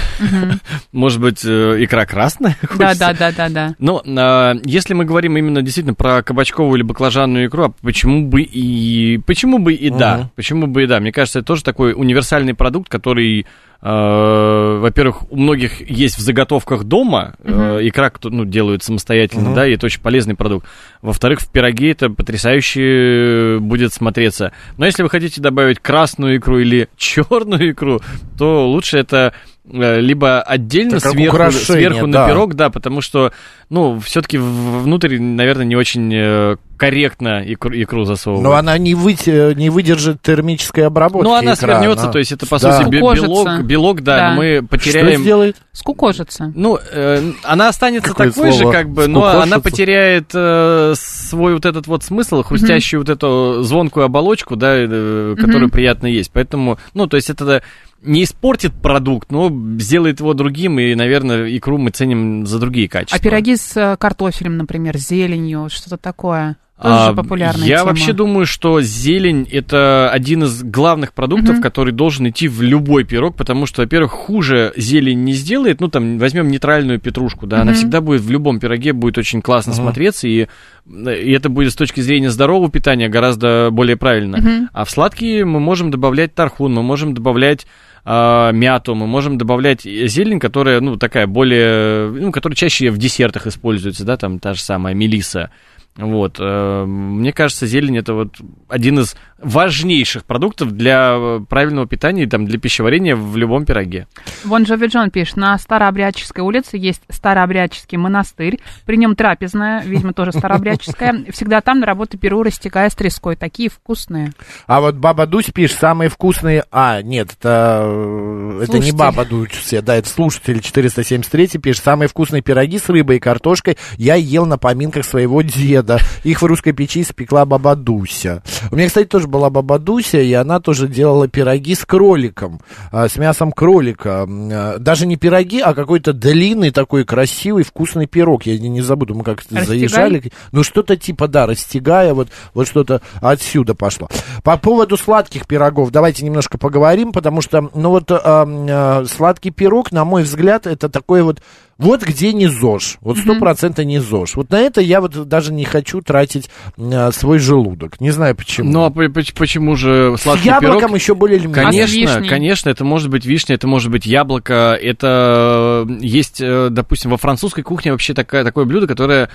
Может быть, э, икра красная? *laughs*
Да, да, да, да, да.
Ну, а, если мы говорим именно действительно про кабачковую или баклажанную икру, а почему бы и почему бы и да, почему бы и да? Мне кажется, это тоже такой универсальный продукт, который, э, во-первых, у многих есть в заготовках дома, э, икра кто, ну, делают самостоятельно,
Мгм.
да, и это очень полезный продукт. Во-вторых, в пироге это потрясающе будет смотреться. Но если вы хотите добавить красную икру или *laughs* черную икру, то лучше это либо отдельно
Это как
сверху, сверху на
да.
пирог, да, потому что, ну, все-таки внутрь, наверное, не очень э, корректно икру, икру засовывать.
Но она не, выте- не выдержит термической обработки.
Ну, она
икра,
свернется,
она-
то есть это, по
Да.
сути,
Скукожится.
белок, белок, да,
Да.
но мы
Что
потеряем...
сделает?
Скукожится.
Ну, э, она останется
Какое
такой же,
слово?
как бы, но она потеряет э, свой вот этот вот смысл, хрустящую вот эту звонкую оболочку, да, э, которая приятно есть. Поэтому, ну, то есть это не испортит продукт, но сделает его другим, и, наверное, икру мы ценим за другие качества.
А пироги с э, картофелем, например, зеленью, что-то такое. Тоже популярная
Я
тема.
вообще думаю, что зелень это один из главных продуктов, который должен идти в любой пирог, потому что, во-первых, хуже зелень не сделает. Ну, там, возьмем нейтральную петрушку, да, она всегда будет в любом пироге, будет очень классно смотреться, и, и это будет с точки зрения здорового питания гораздо более правильно. А в сладкие мы можем добавлять тархун, мы можем добавлять а, мяту, мы можем добавлять зелень, которая, ну, такая более, ну, которая чаще в десертах используется, да, там та же самая мелиса. Вот, э, мне кажется, зелень это вот один из важнейших продуктов для э, правильного питания и там для пищеварения в любом пироге.
Вон Джови Джон пишет, на Старообрядческой улице есть Старообрядческий монастырь, при нем трапезная, видимо, тоже Старообрядческая. *laughs* Всегда там на работу перу растекая с треской. Такие вкусные.
А вот Баба Дусь пишет, самые вкусные... А, нет, это, э, это не. Баба Дусь, да, это слушатель 473 пишет, самые вкусные пироги с рыбой и картошкой я ел на поминках своего деда. Их в русской печи спекла Баба Дуся. У меня, кстати, тоже была Баба Дуся, и она тоже делала пироги с кроликом, а, с мясом кролика. А, Даже не пироги, а какой-то длинный такой красивый вкусный пирог. Я не, не забуду, мы как-то
Растягай?
заезжали. Ну, что-то типа, да, растягая, вот, вот что-то отсюда пошло. По поводу сладких пирогов давайте немножко поговорим, потому что, ну вот, а, а, сладкий пирог, на мой взгляд, это такой вот, вот где не ЗОЖ, вот сто процентов не ЗОЖ. Вот на это я вот даже не хочу тратить а, свой желудок. Не знаю почему.
Ну, а по- по- почему же
С
сладкий
яблоком
пирог?
еще более или менее.
А с
Конечно,
вишней?
конечно, это может быть вишня, это может быть яблоко, это э, есть, э, допустим, во французской кухне вообще такая, такое блюдо, которое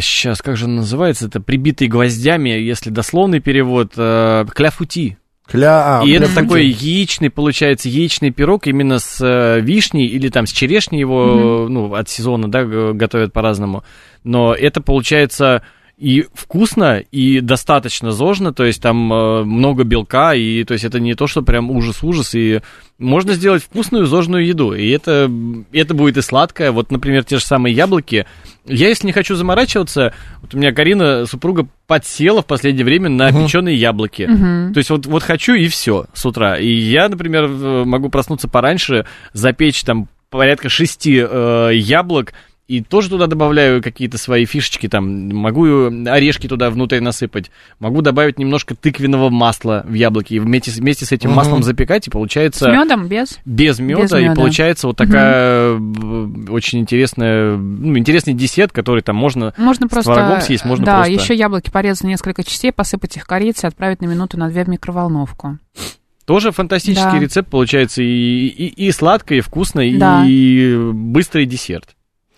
сейчас, как же оно называется, это прибитый гвоздями, если дословный перевод, э, кляфути.
Кля... а,
И это такой яичный, получается, яичный пирог именно с э, вишней или там с черешней его, ну, от сезона, да, готовят по-разному. Но это получается и вкусно, и достаточно зожно, то есть там э, много белка, и то есть это не то, что прям ужас-ужас, и можно сделать вкусную зожную еду, и это, это будет и сладкое, вот, например, те же самые яблоки. Я, если не хочу заморачиваться, вот у меня Карина, супруга, подсела в последнее время на печеные яблоки. То есть вот, вот хочу и все с утра. И я, например, могу проснуться пораньше, запечь там порядка шести э, яблок, и тоже туда добавляю какие-то свои фишечки, там, могу орешки туда внутрь насыпать, могу добавить немножко тыквенного масла в яблоки, и вместе, с- вместе с этим маслом запекать, и
С
получается
медом, без?
без меда,
Без
и получается вот такая э, очень интересная, ну, интересный десерт, который там можно
Можно
с
просто...
творогом съесть, можно
да,
просто...
еще яблоки порезать на несколько частей, посыпать их корицей, отправить на минуту на две в микроволновку.
Тоже фантастический
Да.
рецепт получается и, и, и сладко, и вкусно,
Да.
и быстрый десерт.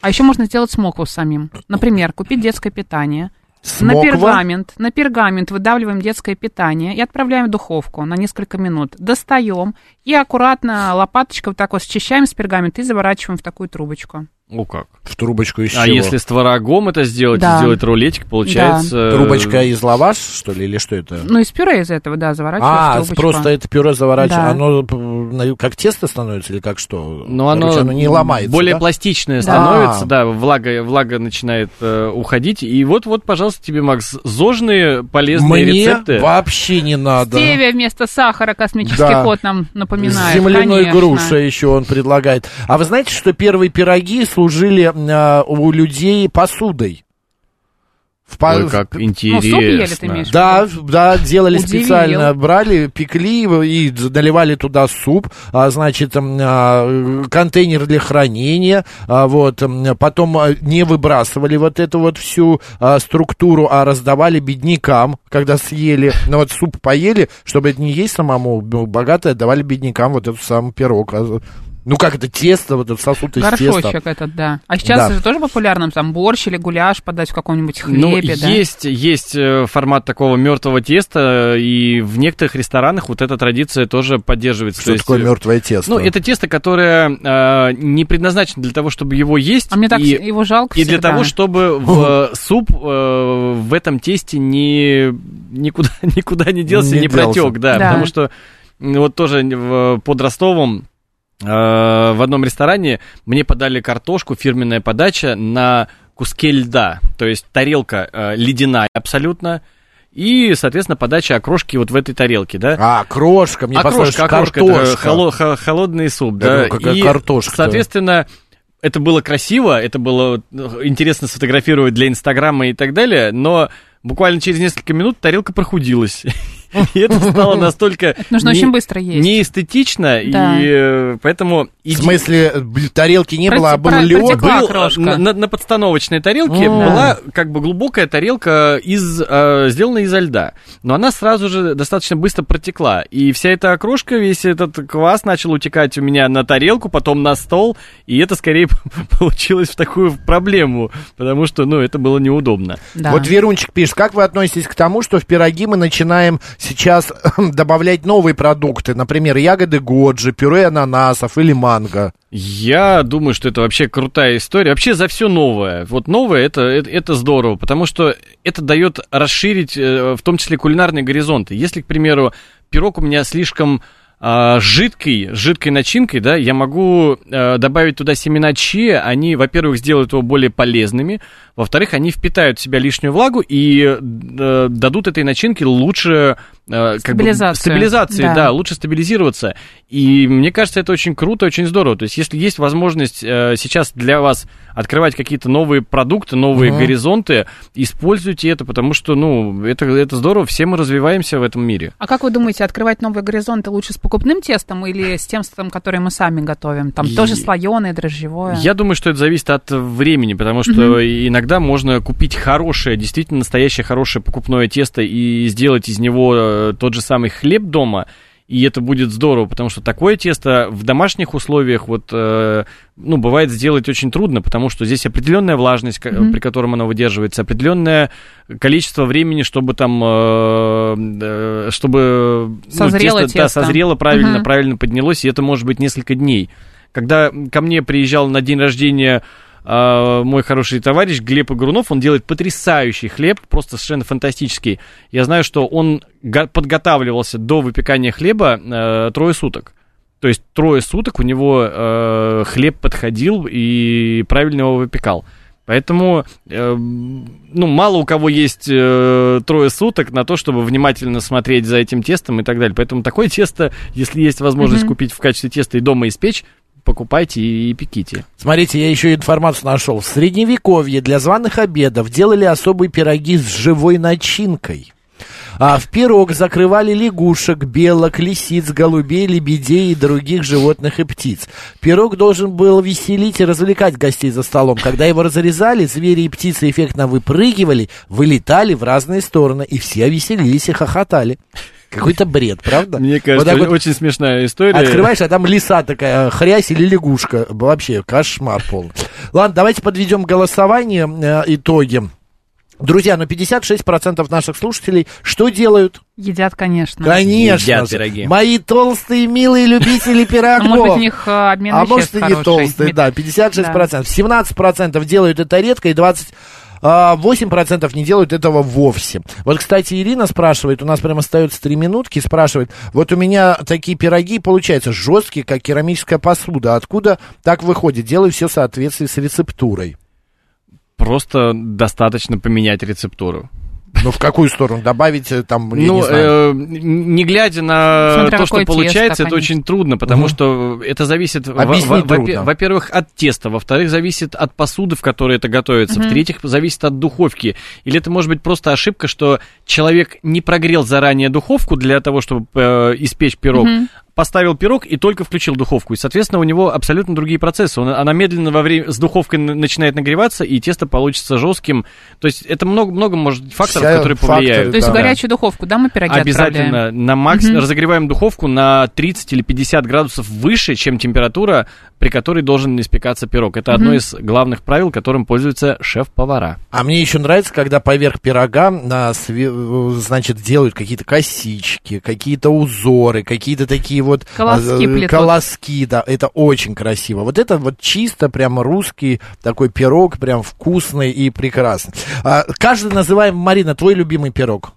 А еще можно сделать смокву самим. Например, купить детское питание. На
Смоква?
пергамент, на пергамент выдавливаем детское питание и отправляем в духовку на несколько минут. Достаем и аккуратно лопаточкой вот так вот счищаем с пергамента и заворачиваем в такую трубочку.
О как.
В трубочку из
А
чего?
если с творогом это сделать,
Да.
сделать рулетик, получается... э,
Трубочка из лаваш, что ли, или что это?
Ну, из пюре из этого, да, заворачиваем в
А, просто это пюре заворачивается.
Да.
Оно на- как тесто становится или как что?
Но оно,
Короче, не ломается.
более
да?
пластичное
Да.
становится, да, влага, влага начинает э, уходить. И вот, вот, пожалуйста, тебе, Макс, зожные полезные
Мне
рецепты.
вообще не надо.
Стевия вместо сахара, космический
Да.
код нам напоминает.
Земляной
конечно.
груша еще он предлагает. А вы знаете, что первые пироги служили а, у людей посудой? В по-
Ой, как
Ну,
интересно.
суп ели, ты имеешь в виду?
Да, да, делали
Удивил.
специально, брали, пекли и наливали туда суп, а, значит, а, контейнер для хранения, а, вот, потом а, не выбрасывали вот эту вот всю а, структуру, а раздавали беднякам, когда съели, ну вот суп поели, чтобы это не есть самому, ну, богатые отдавали беднякам вот этот самый пирог. Ну как это, тесто, вот этот сосуд из теста.
Горшочек этот, да. А сейчас
Да.
же тоже популярно там борщ или гуляш подать в каком-нибудь
Ну,
хлебе, да?
есть, есть э, формат такого мертвого теста, и в некоторых ресторанах вот эта традиция тоже поддерживается.
Что
То есть,
такое
э,
мертвое тесто?
Ну, это тесто, которое э, не предназначено для того, чтобы его есть.
А мне так
и,
его жалко
и для
всегда.
того, чтобы в суп э, в этом тесте не, никуда, *laughs* никуда не делся,
Не
не,
делся.
протек. Да,
Да.
потому что вот тоже под Ростовом в одном ресторане мне подали картошку, фирменная подача на куске льда. То есть тарелка э, ледяная абсолютно. И, соответственно, подача окрошки вот в этой тарелке, да?
А, крошка, мне
окрошка, окрошка, это
картошка.
холо- хо- холодный суп,
Я
да.
думаю, какая
и,
картошка-то?
соответственно, это было красиво, это было э, интересно сфотографировать для Инстаграма и так далее, но буквально через несколько минут тарелка прохудилась. *laughs* *laughs* И это стало *laughs* настолько...
Нужно
не-
очень быстро есть.
Неэстетично,
Да.
и э, поэтому...
В смысле, тарелки не было, а был лед.
протекла
был,
крошка.
на, подстановочной тарелке была как бы глубокая тарелка из, э, сделанная изо льда. Но она сразу же достаточно быстро протекла. И вся эта окрошка, весь этот квас начал утекать у меня на тарелку, потом на стол. И это скорее *laughs* получилось в такую проблему, потому что, ну, это было неудобно.
Да.
Вот Верунчик пишет, как вы относитесь к тому, что в пироги мы начинаем сейчас добавлять новые продукты, например, ягоды годжи, пюре ананасов или манго?
Я думаю, что это вообще крутая история. Вообще за все новое. Вот новое это, это, это здорово, потому что это дает расширить, э, в том числе кулинарные горизонты. Если, к примеру, пирог у меня слишком а, жидкий, с жидкой начинкой, да, я могу э, добавить туда семена чиа, они, во-первых, сделают его более полезными, во-вторых, они впитают в себя лишнюю влагу и э, дадут этой начинке лучше э, как бы,
Стабилизацию.
стабилизации,
Да.
да, лучше стабилизироваться. И мне кажется, это очень круто, очень здорово. То есть, если есть возможность э, сейчас для вас открывать какие-то новые продукты, новые
Мгм.
горизонты, используйте это, потому что, ну, это, это здорово, все мы развиваемся в этом мире.
А как вы думаете, открывать новые горизонты лучше с покупным тестом или с тем, тестом, которое мы сами готовим? Там
И-
тоже слоеное, дрожжевое?
Я думаю, что это зависит от времени, потому что иногда можно купить хорошее, действительно настоящее хорошее покупное тесто и сделать из него э, тот же самый хлеб дома, и это будет здорово, потому что такое тесто в домашних условиях вот, э, ну, бывает сделать очень трудно, потому что здесь определенная влажность,
Мгм.
при котором оно выдерживается, определенное количество времени, чтобы там, э, э, чтобы ну,
Созрело
да,
тесто.
созрело правильно,
Мгм.
правильно поднялось, и это может быть несколько дней. Когда ко мне приезжал на день рождения а, мой хороший товарищ Глеб Игрунов, он делает потрясающий хлеб, просто совершенно фантастический. Я знаю, что он го- подготавливался до выпекания хлеба э, трое суток. То есть трое суток у него э, хлеб подходил и правильно его выпекал. Поэтому, э, ну, мало у кого есть э, трое суток на то, чтобы внимательно смотреть за этим тестом и так далее. Поэтому такое тесто, если есть возможность
Мгм.
купить в качестве теста и дома испечь, покупайте и, пеките.
Смотрите, я еще информацию нашел. В средневековье для званых обедов делали особые пироги с живой начинкой. А в пирог закрывали лягушек, белок, лисиц, голубей, лебедей и других животных и птиц. Пирог должен был веселить и развлекать гостей за столом. Когда его разрезали, звери и птицы эффектно выпрыгивали, вылетали в разные стороны, и все веселились и хохотали. Какой-то бред, правда?
Мне
Вот
кажется,
так вот
очень смешная история.
Открываешь, а там лиса такая, хрясь или лягушка. Вообще, кошмар полный. Ладно, давайте подведем голосование, э, итоги. Друзья, ну 56% наших слушателей что делают?
Едят, конечно.
Конечно
Едят пироги.
Мои толстые, милые любители *laughs*
А
пирогов.
может быть, у них э, обмен
А может и не толстые, да, 56%. 17% делают это редко и 20... а, 8% не делают этого вовсе. Вот, кстати, Ирина спрашивает, у нас прямо остается 3 минутки, спрашивает, вот у меня такие пироги, получаются жесткие, как керамическая посуда. Откуда так выходит? Делаю все в соответствии с рецептурой.
Просто достаточно поменять рецептуру.
Ну, в какую сторону? Добавить э, там, я
ну,
не знаю.
э, не глядя на
Смотря
то, что получается,
тесто,
это
конечно.
очень трудно, потому
Мгм.
что это зависит, во-
Объяснить
во- во-
трудно.
во-первых, от теста, во-вторых, зависит от посуды, в которой это готовится, в-третьих, зависит от духовки. Или это может быть просто ошибка, что человек не прогрел заранее духовку для того, чтобы э, испечь пирог, поставил пирог и только включил духовку. И, соответственно, у него абсолютно другие процессы. Он- она медленно во время с духовкой начинает нагреваться, и тесто получится жестким. То есть это много, много может факторов,
Вся
которые
факторы,
повлияют.
То есть
Да.
в горячую духовку, да, мы пироги
Обязательно
отправляем?
на макс
Мгм.
разогреваем духовку на 30 или 50 градусов выше, чем температура, при которой должен испекаться пирог. Это одно из главных правил, которым пользуются шеф-повара.
А мне еще нравится, когда поверх пирога, на све- значит, делают какие-то косички, какие-то узоры, какие-то такие вот...
Колоски
э,
плетут.
Колоски, да, это очень красиво. Вот это вот чисто прямо русский такой пирог, прям вкусный и прекрасный. А, каждый называем, Марина, твой любимый пирог.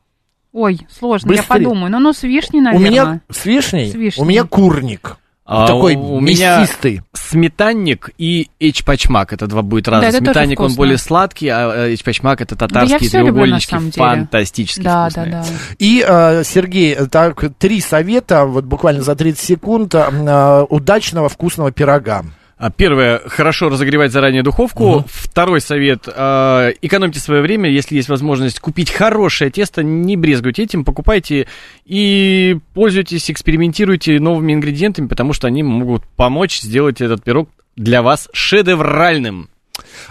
Ой, сложно, я
Быстрее.
подумаю. Ну, ну, с вишней,
У
наверное.
меня с вишней,
С вишней.
у меня курник.
А
такой
у, у меня
мясистый.
сметанник и эчпачмак. Это два будет разных.
тоже
Сметанник, он более сладкий, а э, эчпачмак это
Да
татарские
люблю, на
треугольнички.
деле.
Фантастически
Да,
вкусные.
да, да.
И, э, Сергей, так, три совета, вот буквально за 30 секунд, э, удачного вкусного пирога.
А, Первое, хорошо разогревать заранее духовку. Второй совет, а, экономьте свое время, если есть возможность купить хорошее тесто, не брезгуйте этим, покупайте и пользуйтесь, экспериментируйте новыми ингредиентами, потому что они могут помочь сделать этот пирог для вас шедевральным.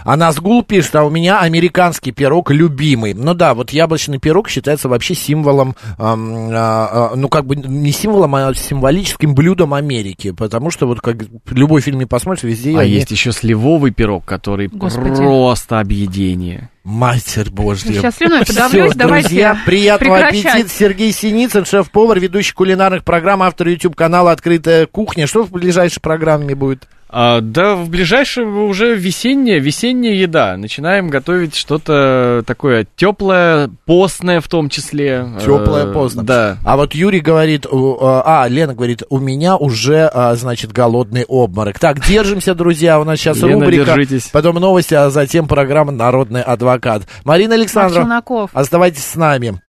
А Назгул пишет, а у меня американский пирог любимый. Ну да, вот яблочный пирог считается вообще символом, а, а, ну как бы не символом, а символическим блюдом Америки. Потому что вот как любой фильм не посмотришь, везде
А
они-
есть еще сливовый пирог, который
Господи.
просто объедение.
Матерь Божья.
Сейчас слюной подавлюсь, давайте
друзья, приятного
прекращать.
аппетита. Сергей Синицын, шеф-повар, ведущий кулинарных программ, автор YouTube-канала «Открытая кухня». Что в ближайшей программе будет?
А, да, в ближайшем уже весенняя, весенняя еда. Начинаем готовить что-то такое теплое, постное в том числе.
Теплое,
Э,
поздно.
Да.
А вот Юрий говорит, у- а, Лена говорит, у меня уже, а, значит, голодный обморок. Так, держимся, друзья, у нас сейчас
Лена,
рубрика,
держитесь.
потом новости, а затем программа «Народный адвокат». Марина Александровна, оставайтесь с нами.